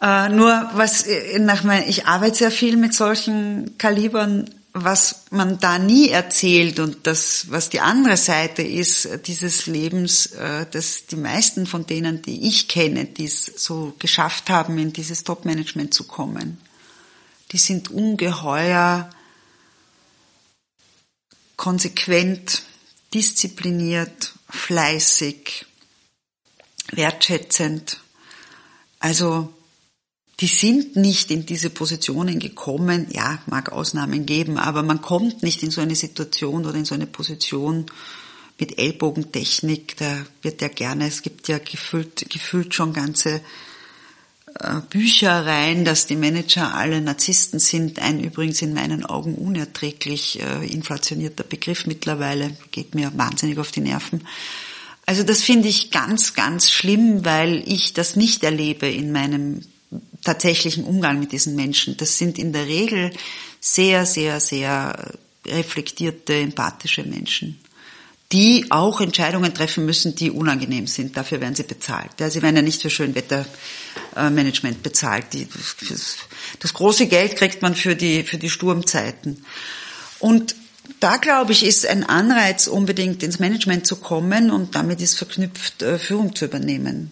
Äh, nur was äh, nach mein, ich arbeite sehr viel mit solchen Kalibern was man da nie erzählt und das, was die andere Seite ist dieses Lebens, äh, dass die meisten von denen, die ich kenne, die es so geschafft haben, in dieses Top-Management zu kommen, die sind ungeheuer konsequent, diszipliniert, fleißig, wertschätzend. Also die sind nicht in diese Positionen gekommen. Ja, mag Ausnahmen geben, aber man kommt nicht in so eine Situation oder in so eine Position mit Ellbogentechnik. Da wird ja gerne, es gibt ja gefühlt, gefühlt schon ganze äh, Bücher rein, dass die Manager alle Narzissten sind. Ein übrigens in meinen Augen unerträglich äh, inflationierter Begriff mittlerweile, geht mir wahnsinnig auf die Nerven. Also das finde ich ganz, ganz schlimm, weil ich das nicht erlebe in meinem tatsächlichen Umgang mit diesen Menschen. Das sind in der Regel sehr, sehr, sehr reflektierte, empathische Menschen, die auch Entscheidungen treffen müssen, die unangenehm sind. Dafür werden sie bezahlt. Ja, sie werden ja nicht für Schönwettermanagement bezahlt. Das große Geld kriegt man für die, für die Sturmzeiten. Und da glaube ich, ist ein Anreiz, unbedingt ins Management zu kommen und damit ist verknüpft, äh, Führung zu übernehmen.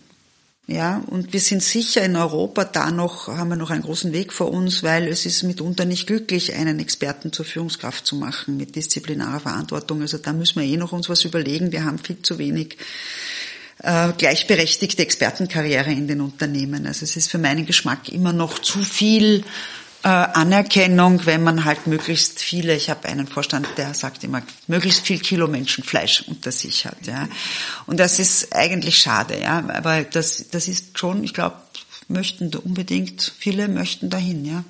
Ja, und wir sind sicher in Europa da noch, haben wir noch einen großen Weg vor uns, weil es ist mitunter nicht glücklich, einen Experten zur Führungskraft zu machen mit disziplinarer Verantwortung. Also da müssen wir eh noch uns was überlegen. Wir haben viel zu wenig äh, gleichberechtigte Expertenkarriere in den Unternehmen. Also es ist für meinen Geschmack immer noch zu viel äh, Anerkennung, wenn man halt möglichst viele, ich habe einen Vorstand, der sagt immer, möglichst viel Kilo Menschenfleisch unter sich hat. Ja. Und das ist eigentlich schade, ja. Aber das, das ist schon, ich glaube, möchten unbedingt, viele möchten dahin, ja.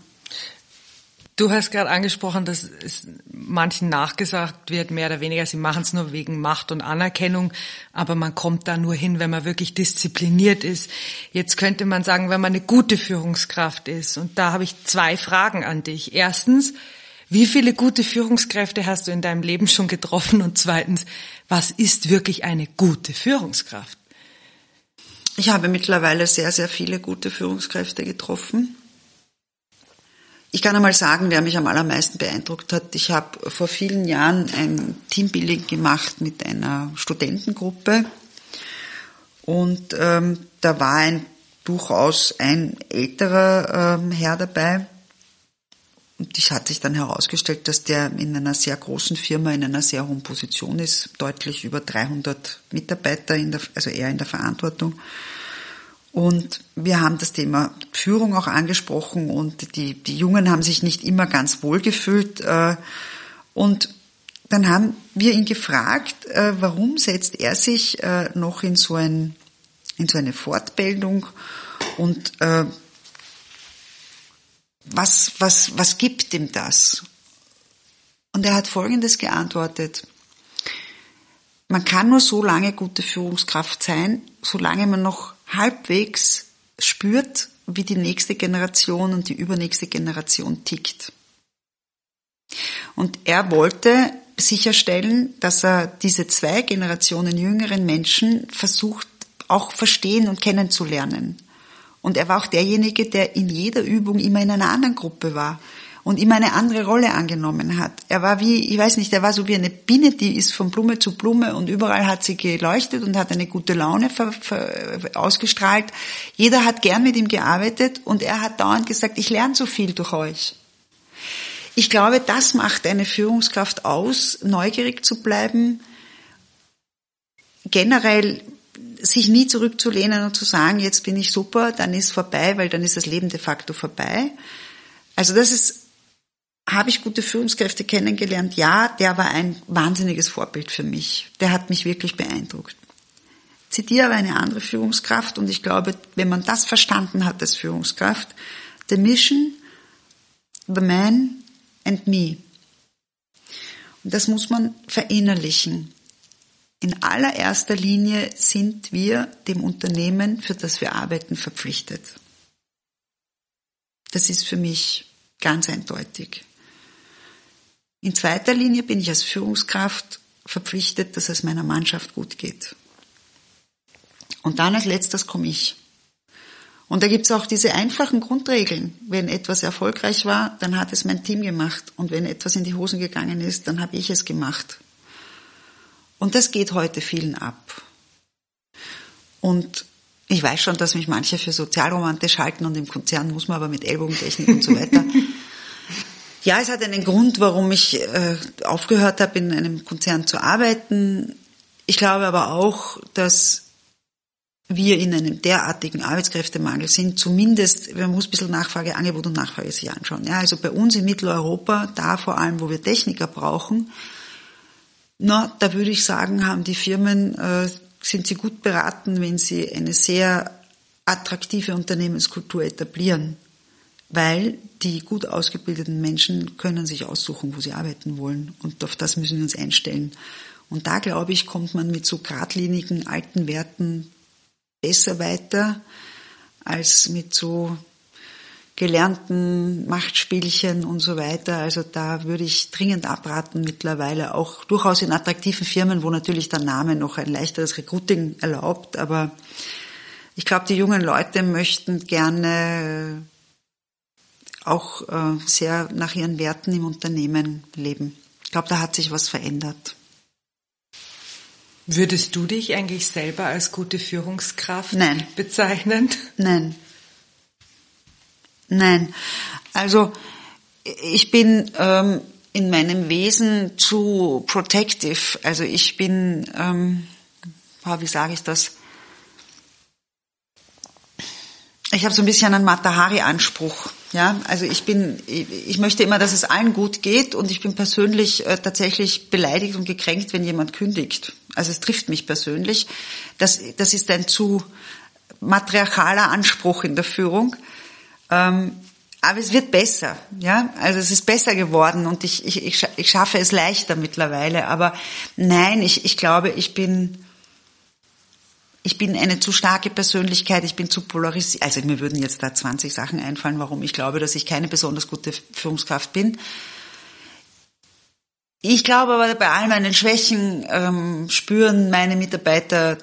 Du hast gerade angesprochen, dass es manchen nachgesagt wird, mehr oder weniger, sie machen es nur wegen Macht und Anerkennung, aber man kommt da nur hin, wenn man wirklich diszipliniert ist. Jetzt könnte man sagen, wenn man eine gute Führungskraft ist. Und da habe ich zwei Fragen an dich. Erstens, wie viele gute Führungskräfte hast du in deinem Leben schon getroffen? Und zweitens, was ist wirklich eine gute Führungskraft? Ich habe mittlerweile sehr, sehr viele gute Führungskräfte getroffen. Ich kann einmal sagen, wer mich am allermeisten beeindruckt hat. Ich habe vor vielen Jahren ein Teambuilding gemacht mit einer Studentengruppe und ähm, da war ein durchaus ein älterer ähm, Herr dabei. Und es hat sich dann herausgestellt, dass der in einer sehr großen Firma in einer sehr hohen Position ist, deutlich über 300 Mitarbeiter, in der, also er in der Verantwortung. Und wir haben das Thema Führung auch angesprochen und die, die Jungen haben sich nicht immer ganz wohl gefühlt. Äh, und dann haben wir ihn gefragt, äh, warum setzt er sich äh, noch in so, ein, in so eine Fortbildung und was, was, was gibt ihm das? Und er hat Folgendes geantwortet. Man kann nur so lange gute Führungskraft sein, solange man noch halbwegs spürt, wie die nächste Generation und die übernächste Generation tickt. Und er wollte sicherstellen, dass er diese zwei Generationen jüngeren Menschen versucht auch verstehen und kennenzulernen. Und er war auch derjenige, der in jeder Übung immer in einer anderen Gruppe war und immer eine andere Rolle angenommen hat. Er war wie, ich weiß nicht, er war so wie eine Biene, die ist von Blume zu Blume und überall hat sie geleuchtet und hat eine gute Laune ausgestrahlt. Jeder hat gern mit ihm gearbeitet und er hat dauernd gesagt, ich lerne so viel durch euch. Ich glaube, das macht eine Führungskraft aus, neugierig zu bleiben, generell sich nie zurückzulehnen und zu sagen, jetzt bin ich super, dann ist vorbei, weil dann ist das Leben de facto vorbei. Also das ist habe ich gute Führungskräfte kennengelernt? Ja, der war ein wahnsinniges Vorbild für mich. Der hat mich wirklich beeindruckt. Zitiere eine andere Führungskraft und ich glaube, wenn man das verstanden hat als Führungskraft, the mission, the man and me. Und das muss man verinnerlichen. In allererster Linie sind wir dem Unternehmen, für das wir arbeiten, verpflichtet. Das ist für mich ganz eindeutig. In zweiter Linie bin ich als Führungskraft verpflichtet, dass es meiner Mannschaft gut geht. Und dann als letztes komme ich. Und da gibt es auch diese einfachen Grundregeln. Wenn etwas erfolgreich war, dann hat es mein Team gemacht. Und wenn etwas in die Hosen gegangen ist, dann habe ich es gemacht. Und das geht heute vielen ab. Und ich weiß schon, dass mich manche für sozialromantisch halten und im Konzern muss man aber mit Ellbogentechnik und so weiter. Ja, es hat einen Grund, warum ich äh, aufgehört habe, in einem Konzern zu arbeiten. Ich glaube aber auch, dass wir in einem derartigen Arbeitskräftemangel sind, zumindest, man muss ein bisschen Nachfrage, Angebot und Nachfrage sich anschauen. Ja, also bei uns in Mitteleuropa, da vor allem, wo wir Techniker brauchen, na, da würde ich sagen, haben die Firmen, äh, sind sie gut beraten, wenn sie eine sehr attraktive Unternehmenskultur etablieren weil die gut ausgebildeten Menschen können sich aussuchen, wo sie arbeiten wollen. Und auf das müssen wir uns einstellen. Und da, glaube ich, kommt man mit so geradlinigen alten Werten besser weiter als mit so gelernten Machtspielchen und so weiter. Also da würde ich dringend abraten mittlerweile, auch durchaus in attraktiven Firmen, wo natürlich der Name noch ein leichteres Recruiting erlaubt. Aber ich glaube, die jungen Leute möchten gerne auch äh, sehr nach ihren Werten im Unternehmen leben. Ich glaube, da hat sich was verändert. Würdest du dich eigentlich selber als gute Führungskraft Nein. bezeichnen? Nein. Nein. Also ich bin ähm, in meinem Wesen zu protective. Also ich bin, ähm, wie sage ich das? Ich habe so ein bisschen einen Matahari-Anspruch. Ja, also ich bin, ich möchte immer, dass es allen gut geht und ich bin persönlich äh, tatsächlich beleidigt und gekränkt, wenn jemand kündigt. Also es trifft mich persönlich. Das, das ist ein zu matriarchaler Anspruch in der Führung. Ähm, aber es wird besser, ja. Also es ist besser geworden und ich, ich, ich, schaffe es leichter mittlerweile. Aber nein, ich, ich glaube, ich bin, ich bin eine zu starke Persönlichkeit, ich bin zu polarisiert. Also mir würden jetzt da 20 Sachen einfallen, warum ich glaube, dass ich keine besonders gute Führungskraft bin. Ich glaube aber, bei all meinen Schwächen ähm, spüren meine Mitarbeiter,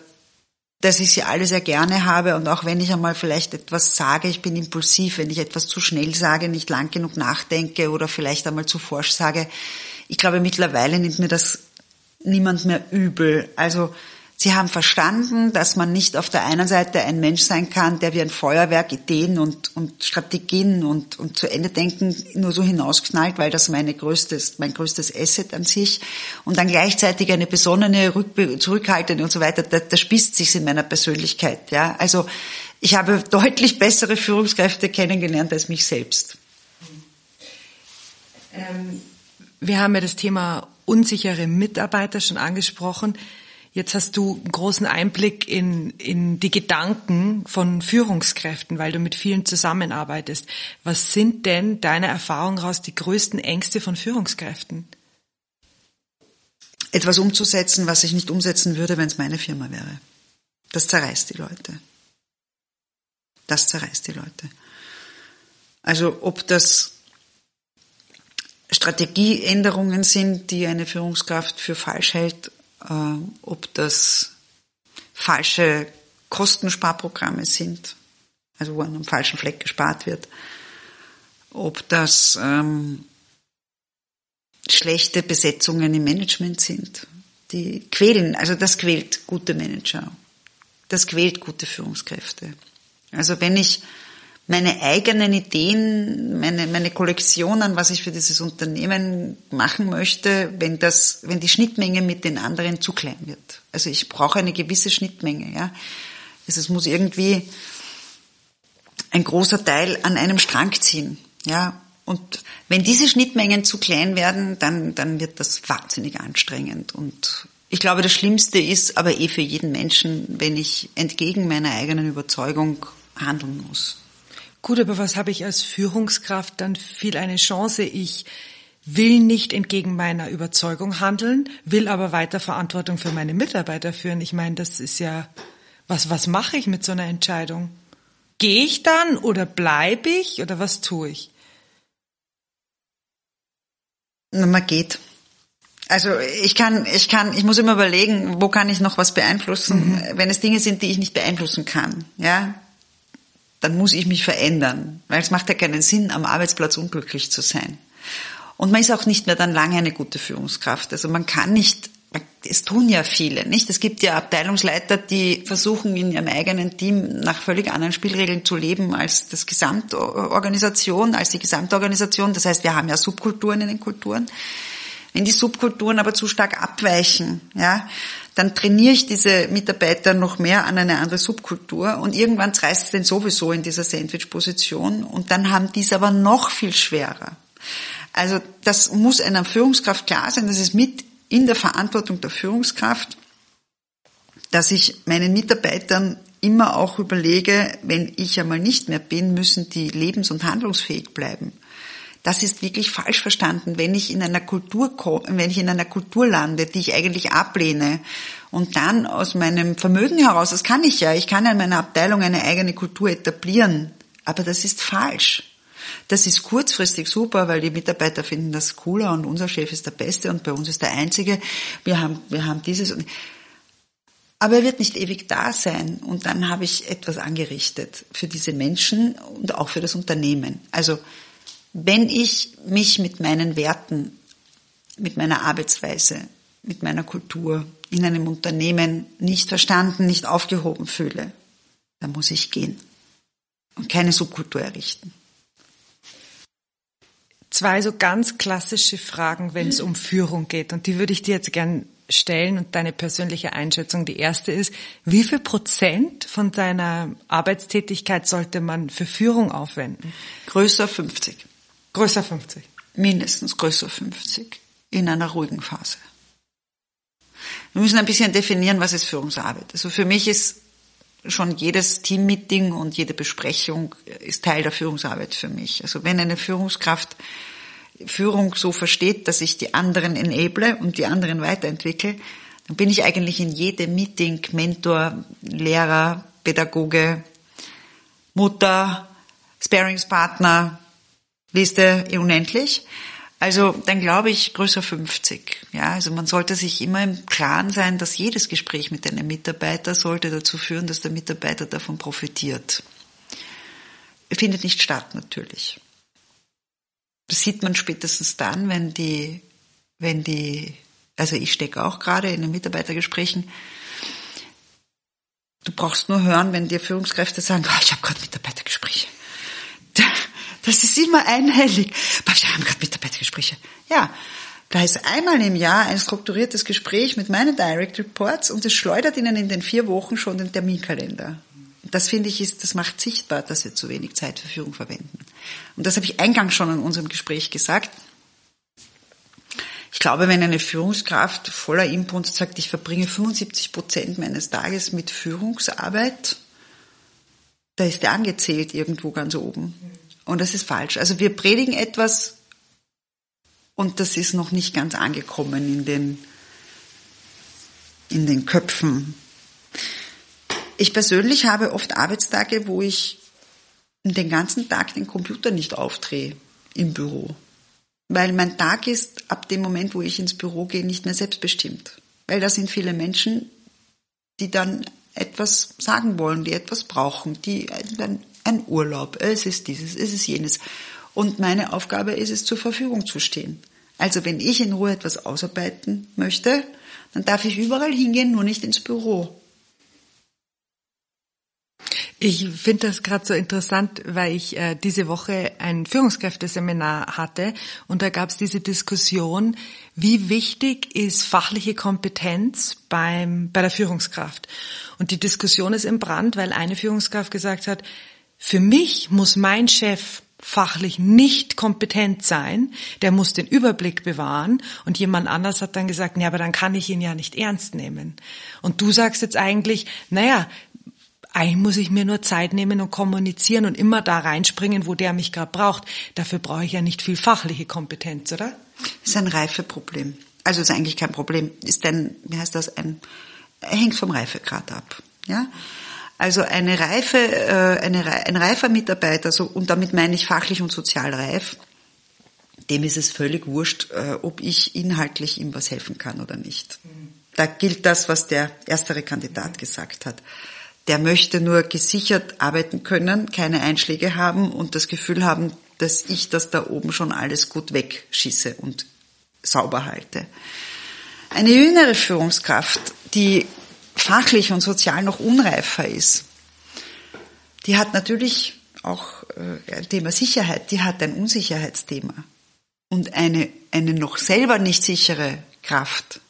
dass ich sie alle sehr gerne habe und auch wenn ich einmal vielleicht etwas sage, ich bin impulsiv, wenn ich etwas zu schnell sage, nicht lang genug nachdenke oder vielleicht einmal zu forsch sage. Ich glaube, mittlerweile nimmt mir das niemand mehr übel. Also Sie haben verstanden, dass man nicht auf der einen Seite ein Mensch sein kann, der wie ein Feuerwerk Ideen und, und Strategien und, und zu Ende denken nur so hinausknallt, weil das meine größtes, mein größtes Asset an sich und dann gleichzeitig eine besonnene, zurückhaltende und so weiter, da, da spießt sich in meiner Persönlichkeit. Ja, also ich habe deutlich bessere Führungskräfte kennengelernt als mich selbst. Ähm, wir haben ja das Thema unsichere Mitarbeiter schon angesprochen. Jetzt hast du einen großen Einblick in, in die Gedanken von Führungskräften, weil du mit vielen zusammenarbeitest. Was sind denn deiner Erfahrung heraus die größten Ängste von Führungskräften? Etwas umzusetzen, was ich nicht umsetzen würde, wenn es meine Firma wäre. Das zerreißt die Leute. Das zerreißt die Leute. Also ob das Strategieänderungen sind, die eine Führungskraft für falsch hält ob das falsche Kostensparprogramme sind. also wo an einem falschen Fleck gespart wird. Ob das ähm, schlechte Besetzungen im Management sind, die quälen, also das quält gute Manager, das quält gute Führungskräfte. Also wenn ich meine eigenen Ideen, meine, meine Kollektion an, was ich für dieses Unternehmen machen möchte, wenn das, wenn die Schnittmenge mit den anderen zu klein wird. Also ich brauche eine gewisse Schnittmenge, ja. Also es muss irgendwie ein großer Teil an einem Strang ziehen, ja. Und wenn diese Schnittmengen zu klein werden, dann, dann wird das wahnsinnig anstrengend. Und ich glaube, das Schlimmste ist aber eh für jeden Menschen, wenn ich entgegen meiner eigenen Überzeugung handeln muss. Gut, aber was habe ich als Führungskraft dann viel eine Chance? Ich will nicht entgegen meiner Überzeugung handeln, will aber weiter Verantwortung für meine Mitarbeiter führen. Ich meine, das ist ja, was, was mache ich mit so einer Entscheidung? Gehe ich dann oder bleibe ich oder was tue ich? Na, man geht. Also ich kann, ich kann, ich muss immer überlegen, wo kann ich noch was beeinflussen, mhm. wenn es Dinge sind, die ich nicht beeinflussen kann. Ja, dann muss ich mich verändern, weil es macht ja keinen Sinn, am Arbeitsplatz unglücklich zu sein. Und man ist auch nicht mehr dann lange eine gute Führungskraft. Also man kann nicht, es tun ja viele, nicht? Es gibt ja Abteilungsleiter, die versuchen in ihrem eigenen Team nach völlig anderen Spielregeln zu leben als das Gesamtorganisation, als die Gesamtorganisation. Das heißt, wir haben ja Subkulturen in den Kulturen. Wenn die Subkulturen aber zu stark abweichen, ja, dann trainiere ich diese Mitarbeiter noch mehr an eine andere Subkultur und irgendwann reißt es den sowieso in dieser Sandwich-Position und dann haben die es aber noch viel schwerer. Also das muss einer Führungskraft klar sein, das ist mit in der Verantwortung der Führungskraft, dass ich meinen Mitarbeitern immer auch überlege, wenn ich einmal nicht mehr bin, müssen die lebens- und handlungsfähig bleiben. Das ist wirklich falsch verstanden, wenn ich in einer Kultur, wenn ich in einer Kultur lande, die ich eigentlich ablehne und dann aus meinem Vermögen heraus, das kann ich ja, ich kann in meiner Abteilung eine eigene Kultur etablieren, aber das ist falsch. Das ist kurzfristig super, weil die Mitarbeiter finden das cooler und unser Chef ist der Beste und bei uns ist der Einzige. Wir haben, wir haben dieses. Aber er wird nicht ewig da sein und dann habe ich etwas angerichtet für diese Menschen und auch für das Unternehmen. Also wenn ich mich mit meinen Werten, mit meiner Arbeitsweise, mit meiner Kultur in einem Unternehmen nicht verstanden, nicht aufgehoben fühle, dann muss ich gehen und keine Subkultur errichten. Zwei so ganz klassische Fragen, wenn es um Führung geht. Und die würde ich dir jetzt gern stellen und deine persönliche Einschätzung. Die erste ist, wie viel Prozent von deiner Arbeitstätigkeit sollte man für Führung aufwenden? Größer 50. Größer 50. Mindestens größer 50 in einer ruhigen Phase. Wir müssen ein bisschen definieren, was ist Führungsarbeit. Also für mich ist schon jedes Teammeeting und jede Besprechung ist Teil der Führungsarbeit für mich. Also wenn eine Führungskraft Führung so versteht, dass ich die anderen enable und die anderen weiterentwickle, dann bin ich eigentlich in jedem Meeting Mentor, Lehrer, Pädagoge, Mutter, Sparingspartner, Liste unendlich. Also dann glaube ich größer 50. Ja, also man sollte sich immer im Klaren sein, dass jedes Gespräch mit einem Mitarbeiter sollte dazu führen, dass der Mitarbeiter davon profitiert. Findet nicht statt natürlich. Das sieht man spätestens dann, wenn die, wenn die, also ich stecke auch gerade in den Mitarbeitergesprächen. Du brauchst nur hören, wenn dir Führungskräfte sagen, oh, ich habe gerade Mitarbeitergespräche. Das ist immer einhellig. Wir haben gerade Mitarbeitergespräche. Ja, da ist einmal im Jahr ein strukturiertes Gespräch mit meinen Direct Reports und es schleudert Ihnen in den vier Wochen schon den Terminkalender. Das finde ich ist, das macht sichtbar, dass wir zu wenig Zeit für Führung verwenden. Und das habe ich eingangs schon in unserem Gespräch gesagt. Ich glaube, wenn eine Führungskraft voller Input sagt, ich verbringe 75 Prozent meines Tages mit Führungsarbeit, da ist er angezählt irgendwo ganz oben. Und das ist falsch. Also wir predigen etwas und das ist noch nicht ganz angekommen in den, in den Köpfen. Ich persönlich habe oft Arbeitstage, wo ich den ganzen Tag den Computer nicht aufdrehe im Büro. Weil mein Tag ist ab dem Moment, wo ich ins Büro gehe, nicht mehr selbstbestimmt. Weil da sind viele Menschen, die dann etwas sagen wollen, die etwas brauchen, die dann ein Urlaub, es ist dieses, es ist jenes. Und meine Aufgabe ist es, zur Verfügung zu stehen. Also wenn ich in Ruhe etwas ausarbeiten möchte, dann darf ich überall hingehen, nur nicht ins Büro. Ich finde das gerade so interessant, weil ich äh, diese Woche ein Führungskräfteseminar hatte und da gab es diese Diskussion, wie wichtig ist fachliche Kompetenz beim, bei der Führungskraft. Und die Diskussion ist im Brand, weil eine Führungskraft gesagt hat, für mich muss mein Chef fachlich nicht kompetent sein, der muss den Überblick bewahren und jemand anders hat dann gesagt, ja, aber dann kann ich ihn ja nicht ernst nehmen. Und du sagst jetzt eigentlich, naja, eigentlich muss ich mir nur Zeit nehmen und kommunizieren und immer da reinspringen, wo der mich gerade braucht. Dafür brauche ich ja nicht viel fachliche Kompetenz, oder? Das ist ein Reifeproblem. Also ist eigentlich kein Problem. Ist ein, wie heißt das, ein, hängt vom Reifegrad ab. Ja? Also eine reife, äh, eine, ein reifer Mitarbeiter, so, und damit meine ich fachlich und sozial reif, dem ist es völlig wurscht, äh, ob ich inhaltlich ihm was helfen kann oder nicht. Da gilt das, was der erstere Kandidat gesagt hat. Der möchte nur gesichert arbeiten können, keine Einschläge haben und das Gefühl haben, dass ich das da oben schon alles gut wegschieße und sauber halte. Eine jüngere Führungskraft, die fachlich und sozial noch unreifer ist, die hat natürlich auch äh, Thema Sicherheit, die hat ein Unsicherheitsthema. Und eine, eine noch selber nicht sichere Kraft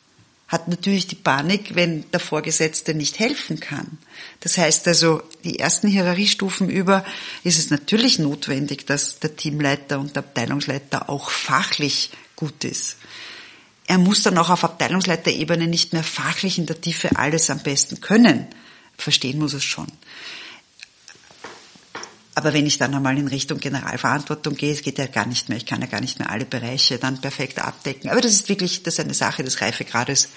hat natürlich die Panik, wenn der Vorgesetzte nicht helfen kann. Das heißt also, die ersten Hierarchiestufen über ist es natürlich notwendig, dass der Teamleiter und der Abteilungsleiter auch fachlich gut ist. Er muss dann auch auf Abteilungsleiterebene nicht mehr fachlich in der Tiefe alles am besten können. Verstehen muss es schon. Aber wenn ich dann einmal in Richtung Generalverantwortung gehe, es geht ja gar nicht mehr, ich kann ja gar nicht mehr alle Bereiche dann perfekt abdecken. Aber das ist wirklich, das ist eine Sache des Reifegrades.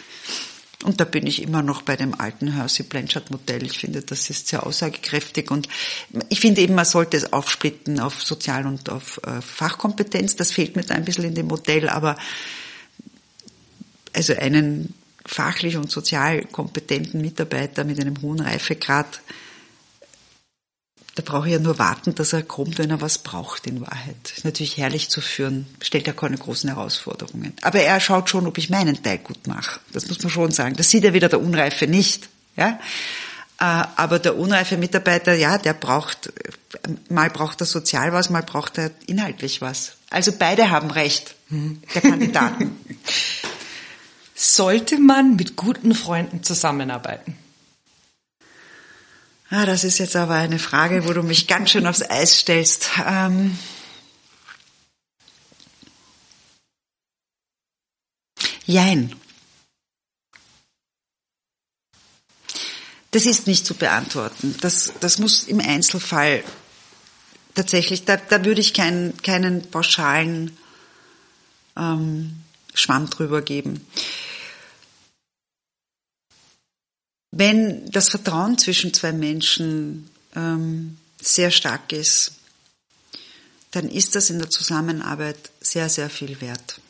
Und da bin ich immer noch bei dem alten Hersey Blanchard Modell. Ich finde, das ist sehr aussagekräftig und ich finde eben, man sollte es aufsplitten auf Sozial- und auf äh, Fachkompetenz. Das fehlt mir da ein bisschen in dem Modell, aber also einen fachlich und sozial kompetenten Mitarbeiter mit einem hohen Reifegrad da brauche ich ja nur warten, dass er kommt, wenn er was braucht in Wahrheit. Ist natürlich herrlich zu führen, stellt ja keine großen Herausforderungen. Aber er schaut schon, ob ich meinen Teil gut mache. Das muss man schon sagen. Das sieht ja wieder der Unreife nicht. Ja? Äh, aber der unreife Mitarbeiter, ja, der braucht, mal braucht er sozial was, mal braucht er inhaltlich was. Also beide haben recht, der Kandidaten. Sollte man mit guten Freunden zusammenarbeiten? Ah, das ist jetzt aber eine Frage, wo du mich ganz schön aufs Eis stellst. Ähm Jein. Das ist nicht zu beantworten. Das, das muss im Einzelfall tatsächlich, da, da würde ich keinen, keinen pauschalen ähm, Schwamm drüber geben. Wenn das Vertrauen zwischen zwei Menschen ähm, sehr stark ist, dann ist das in der Zusammenarbeit sehr, sehr viel wert.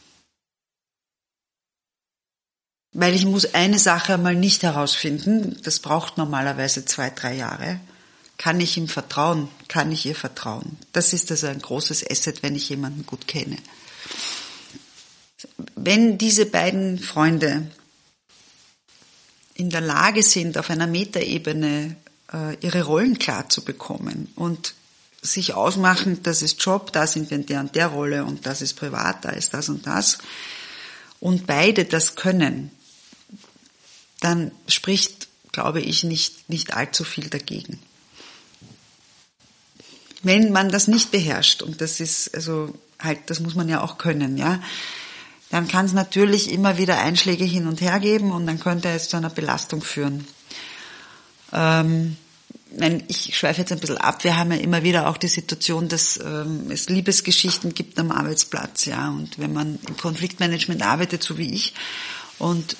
Weil ich muss eine Sache einmal nicht herausfinden, das braucht normalerweise zwei, drei Jahre. Kann ich ihm vertrauen? Kann ich ihr vertrauen? Das ist also ein großes Asset, wenn ich jemanden gut kenne. Wenn diese beiden Freunde in der Lage sind, auf einer Metaebene äh, ihre Rollen klar zu bekommen und sich ausmachen, das ist Job, da sind wir in der und der Rolle und das ist privat, da ist das und das, und beide das können, dann spricht, glaube ich, nicht, nicht allzu viel dagegen. Wenn man das nicht beherrscht, und das ist, also halt, das muss man ja auch können, ja, dann kann es natürlich immer wieder Einschläge hin und her geben und dann könnte es zu einer Belastung führen. Ähm, ich schweife jetzt ein bisschen ab. Wir haben ja immer wieder auch die Situation, dass ähm, es Liebesgeschichten gibt am Arbeitsplatz, ja. Und wenn man im Konfliktmanagement arbeitet, so wie ich, und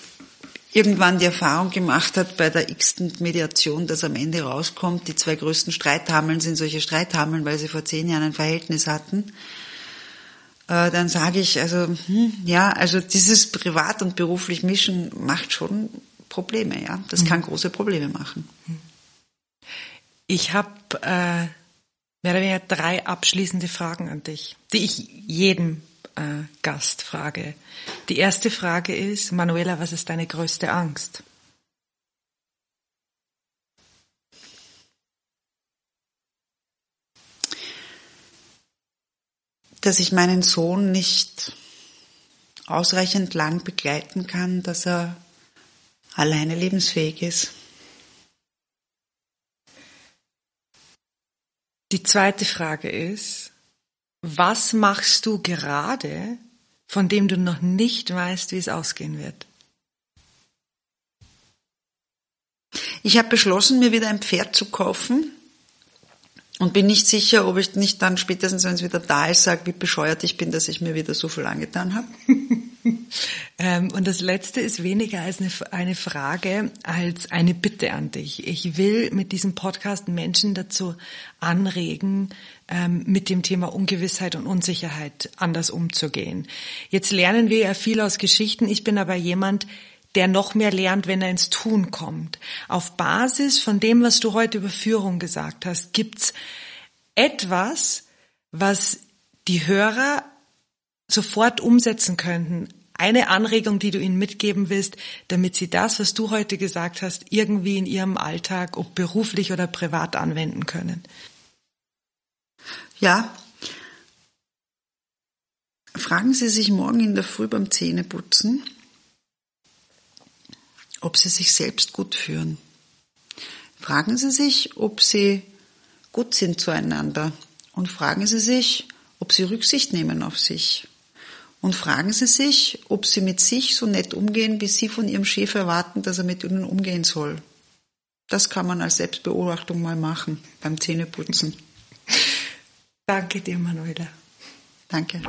irgendwann die Erfahrung gemacht hat bei der x-ten Mediation, dass am Ende rauskommt, die zwei größten Streithameln sind solche Streithameln, weil sie vor zehn Jahren ein Verhältnis hatten äh, dann sage ich, also hm, ja, also dieses privat und beruflich mischen macht schon Probleme, ja. Das mhm. kann große Probleme machen. Ich habe äh, Ja, da wäre drei abschließende Fragen an dich, die ich jedem äh, Gast frage. Die erste Frage ist, Manuela, was ist deine größte Angst? Dass ich meinen Sohn nicht ausreichend lang begleiten kann, dass er alleine lebensfähig ist. Die zweite Frage ist, was machst du gerade, von dem du noch nicht weißt, wie es ausgehen wird? Ich habe beschlossen, mir wieder ein Pferd zu kaufen und bin nicht sicher, ob ich nicht dann spätestens, wenn es wieder da ist, sage, wie bescheuert ich bin, dass ich mir wieder so viel angetan habe. Ähm, und das Letzte ist weniger als eine, eine Frage, als eine Bitte an dich. Ich will mit diesem Podcast Menschen dazu anregen, ähm, mit dem Thema Ungewissheit und Unsicherheit anders umzugehen. Jetzt lernen wir ja viel aus Geschichten. Ich bin aber jemand, der noch mehr lernt, wenn er ins Tun kommt. Auf Basis von dem, was du heute über Führung gesagt hast, gibt's etwas, was die Hörer sofort umsetzen könnten, eine Anregung, die du ihnen mitgeben willst, damit sie das, was du heute gesagt hast, irgendwie in ihrem Alltag, ob beruflich oder privat anwenden können? Ja. Fragen Sie sich morgen in der Früh beim Zähneputzen, ob Sie sich selbst gut führen. Fragen Sie sich, ob Sie gut sind zueinander. Und fragen Sie sich, ob Sie Rücksicht nehmen auf sich und fragen Sie sich, ob Sie mit sich so nett umgehen, wie Sie von Ihrem Chef erwarten, dass er mit Ihnen umgehen soll. Das kann man als Selbstbeobachtung mal machen beim Zähneputzen. Danke dir, Manuela. Danke.